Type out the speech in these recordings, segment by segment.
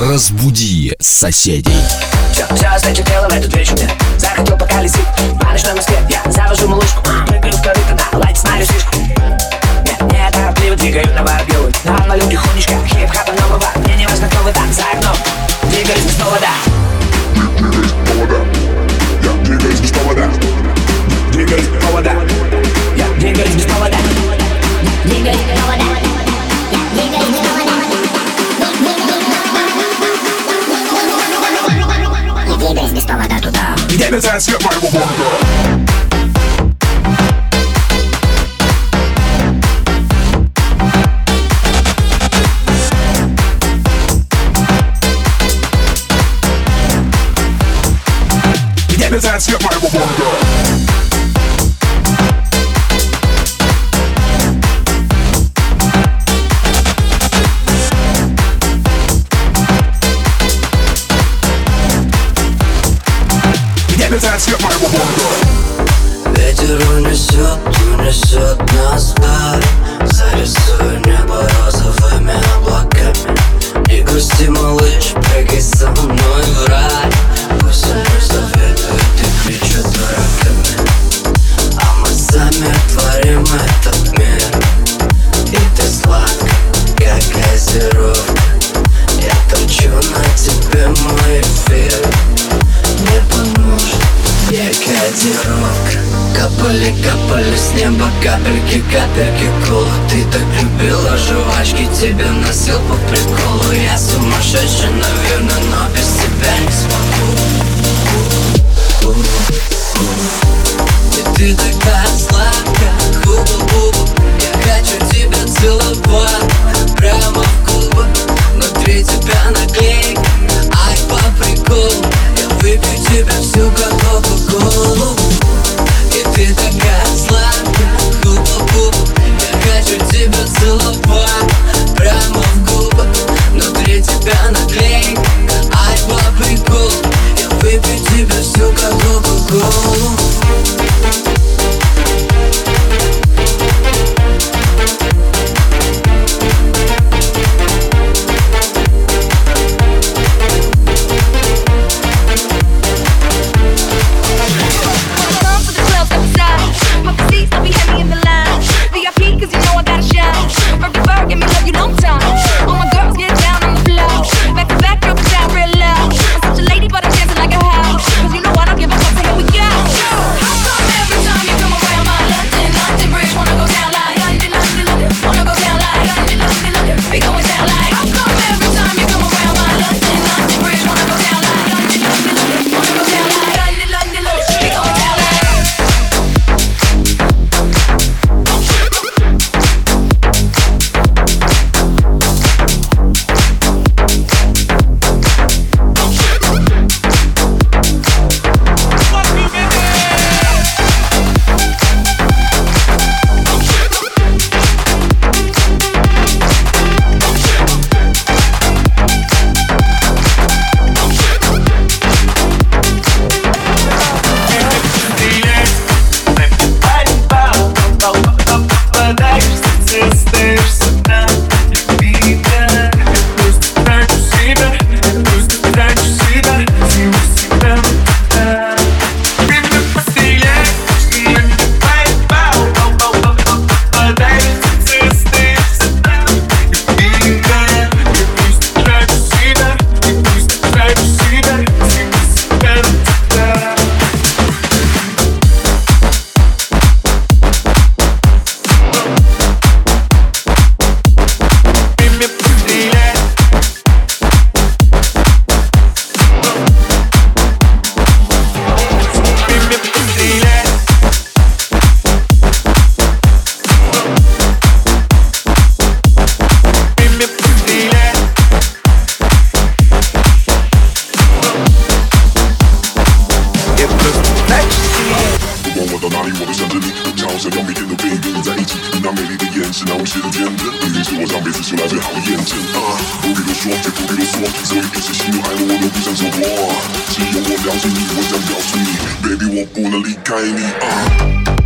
Разбуди соседей. Все, все, тело в эту мне Захотел поколесить по ночной Москве Я завожу малышку, прыгаю в Let's ask if I ever wanna. Капельки, капельки колы. Ты так любила жвачки, тебе носил по приколу. Я сумасшедший, наверное, но без тебя не смогу. И ты такая сладкая, губа-губа Я хочу тебя целовать прямо в губы. Внутри тебя наклейка, ай по приколу. Я выпью тебя всю как кока-колу И ты такая 想着你，我超想要每天都可以跟你在一起。那美丽的眼神，那温馨的甜蜜，一定是我上辈子修来最好的验证。不必多说，也不必多说，所有一切喜怒哀的我都不想错过。只有我了解你，我想告诉你，baby，我不能离开你。啊。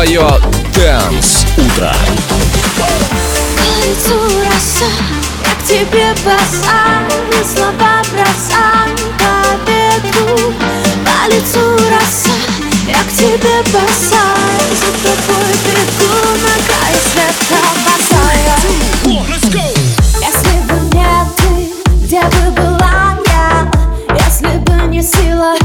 Твое Дэнс Утро. роса к тебе бросаю Слова бросаю по ветру По лицу роса Я к тебе бросаю За тобой бегу на край света босая. Если бы не ты, где бы была я? Если бы не сила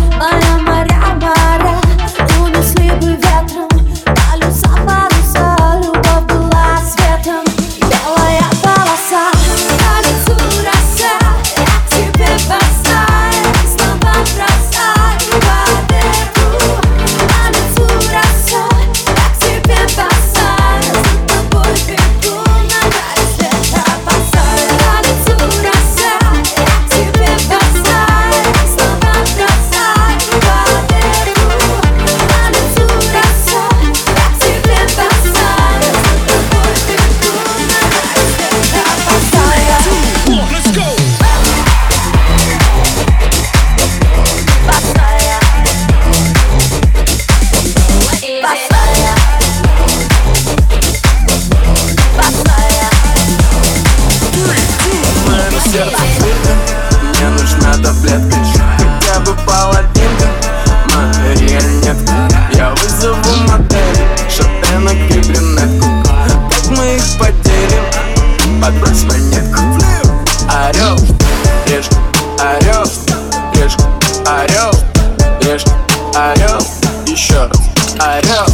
Еще раз Орел,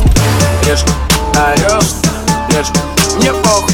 решка, орел, решка Мне похуй,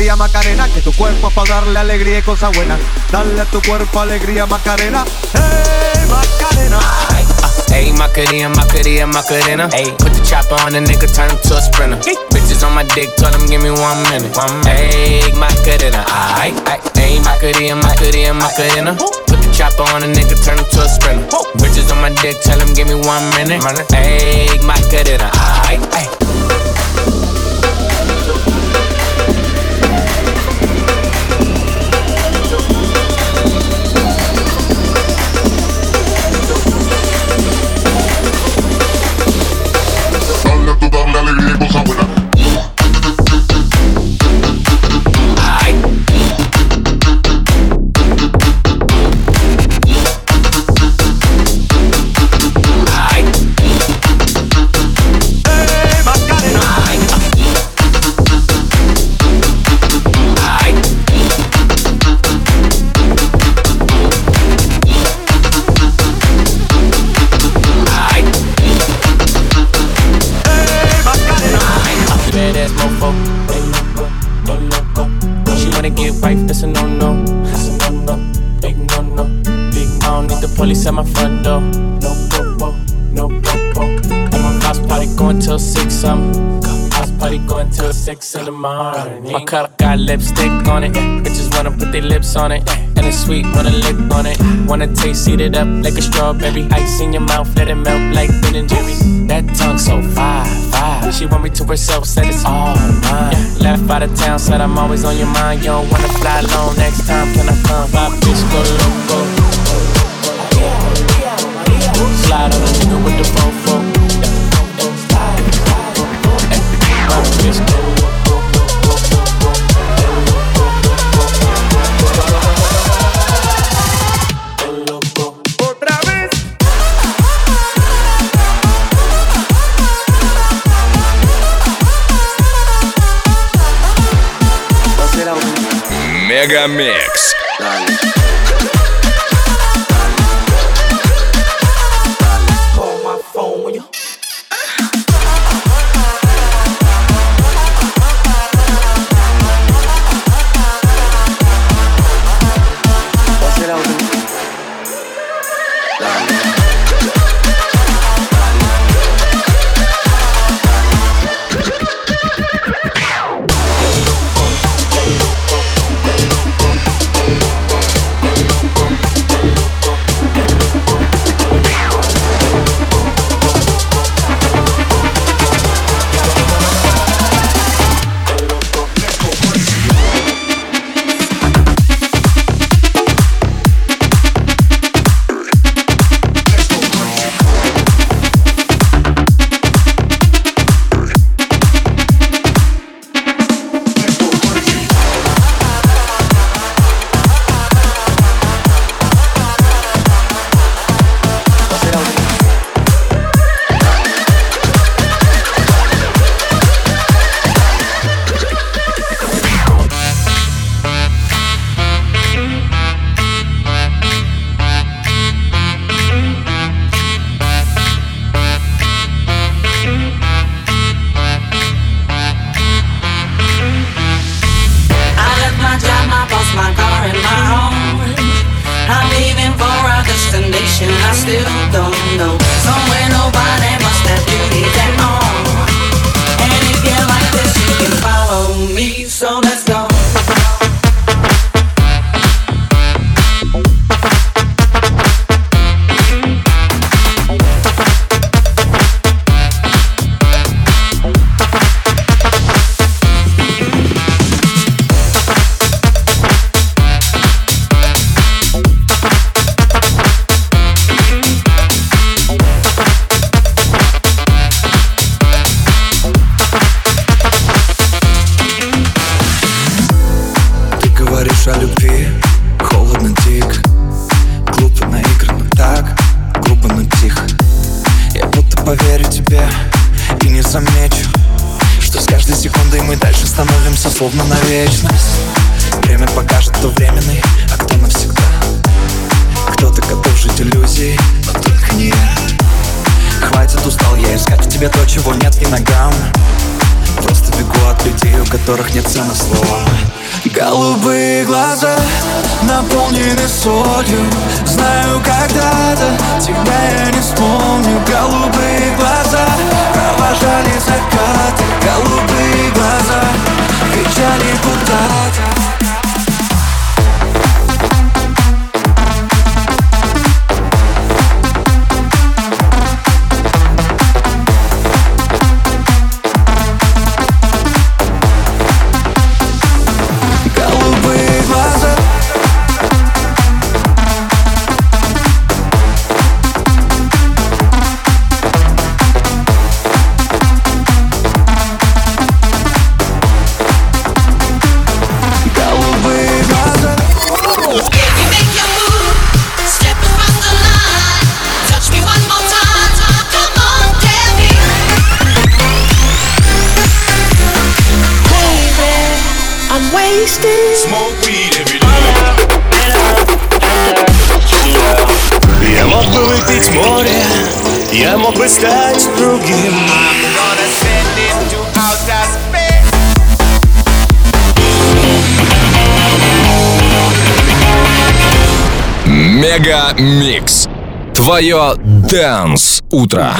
alegría Macarena, que tu cuerpo es para darle alegría y cosas buenas. Dale a tu cuerpo alegría Macarena, hey Macarena. Ayy, ah, Macarena, Macarena, Macarena. Ayy, put the chopper on the nigga, turn him to a sprinter. Bitches on my dick, tell him give me one minute. One. Ayy, Macarena, ayy, Macarena, Macarena, Macarena. Put the chopper on a nigga, turn him to a sprinter. Bitches on my dick, tell him give me one minute. Ayy, Macarena, ayy, ayy. police at my front door. No popo, no popo. And my house party going till six. I'm house party going till six in the morning. My cup got lipstick on it. Bitches wanna put their lips on it. And it's sweet, wanna lick on it. Wanna taste, eat it up like a strawberry. Ice in your mouth, let it melt like Ben and Jerry. That tongue so fire, fire. She want me to herself, said it's all mine. Yeah. Left out of town, said I'm always on your mind. You don't wanna fly alone next time, can I come? Bye, bitch, go loco. Slide on a nigga with the fofo. Pop, bitch, go Мегамикс. Словно на вечность. Время покажет, кто временный, а кто навсегда. Кто-то готов жить иллюзией, но только не я. Хватит, устал я искать в тебе то, чего нет и ногам. Просто бегу от людей, у которых нет цены слова Голубые глаза наполнены солью. Знаю, когда-то тебя я не вспомню. Голубые глаза я мог бы стать другим. Мега Микс. Твое Дэнс Утро.